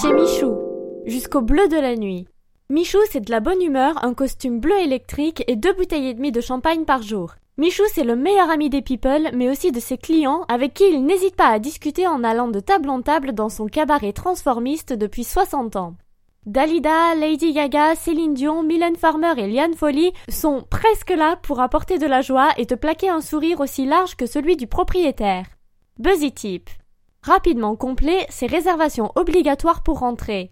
Chez Michou. Jusqu'au bleu de la nuit. Michou, c'est de la bonne humeur, un costume bleu électrique et deux bouteilles et demie de champagne par jour. Michou, c'est le meilleur ami des people, mais aussi de ses clients, avec qui il n'hésite pas à discuter en allant de table en table dans son cabaret transformiste depuis 60 ans. Dalida, Lady Gaga, Céline Dion, Mylène Farmer et Liane Folly sont presque là pour apporter de la joie et te plaquer un sourire aussi large que celui du propriétaire. Buzzy Tip. Rapidement complet, c'est réservation obligatoire pour rentrer.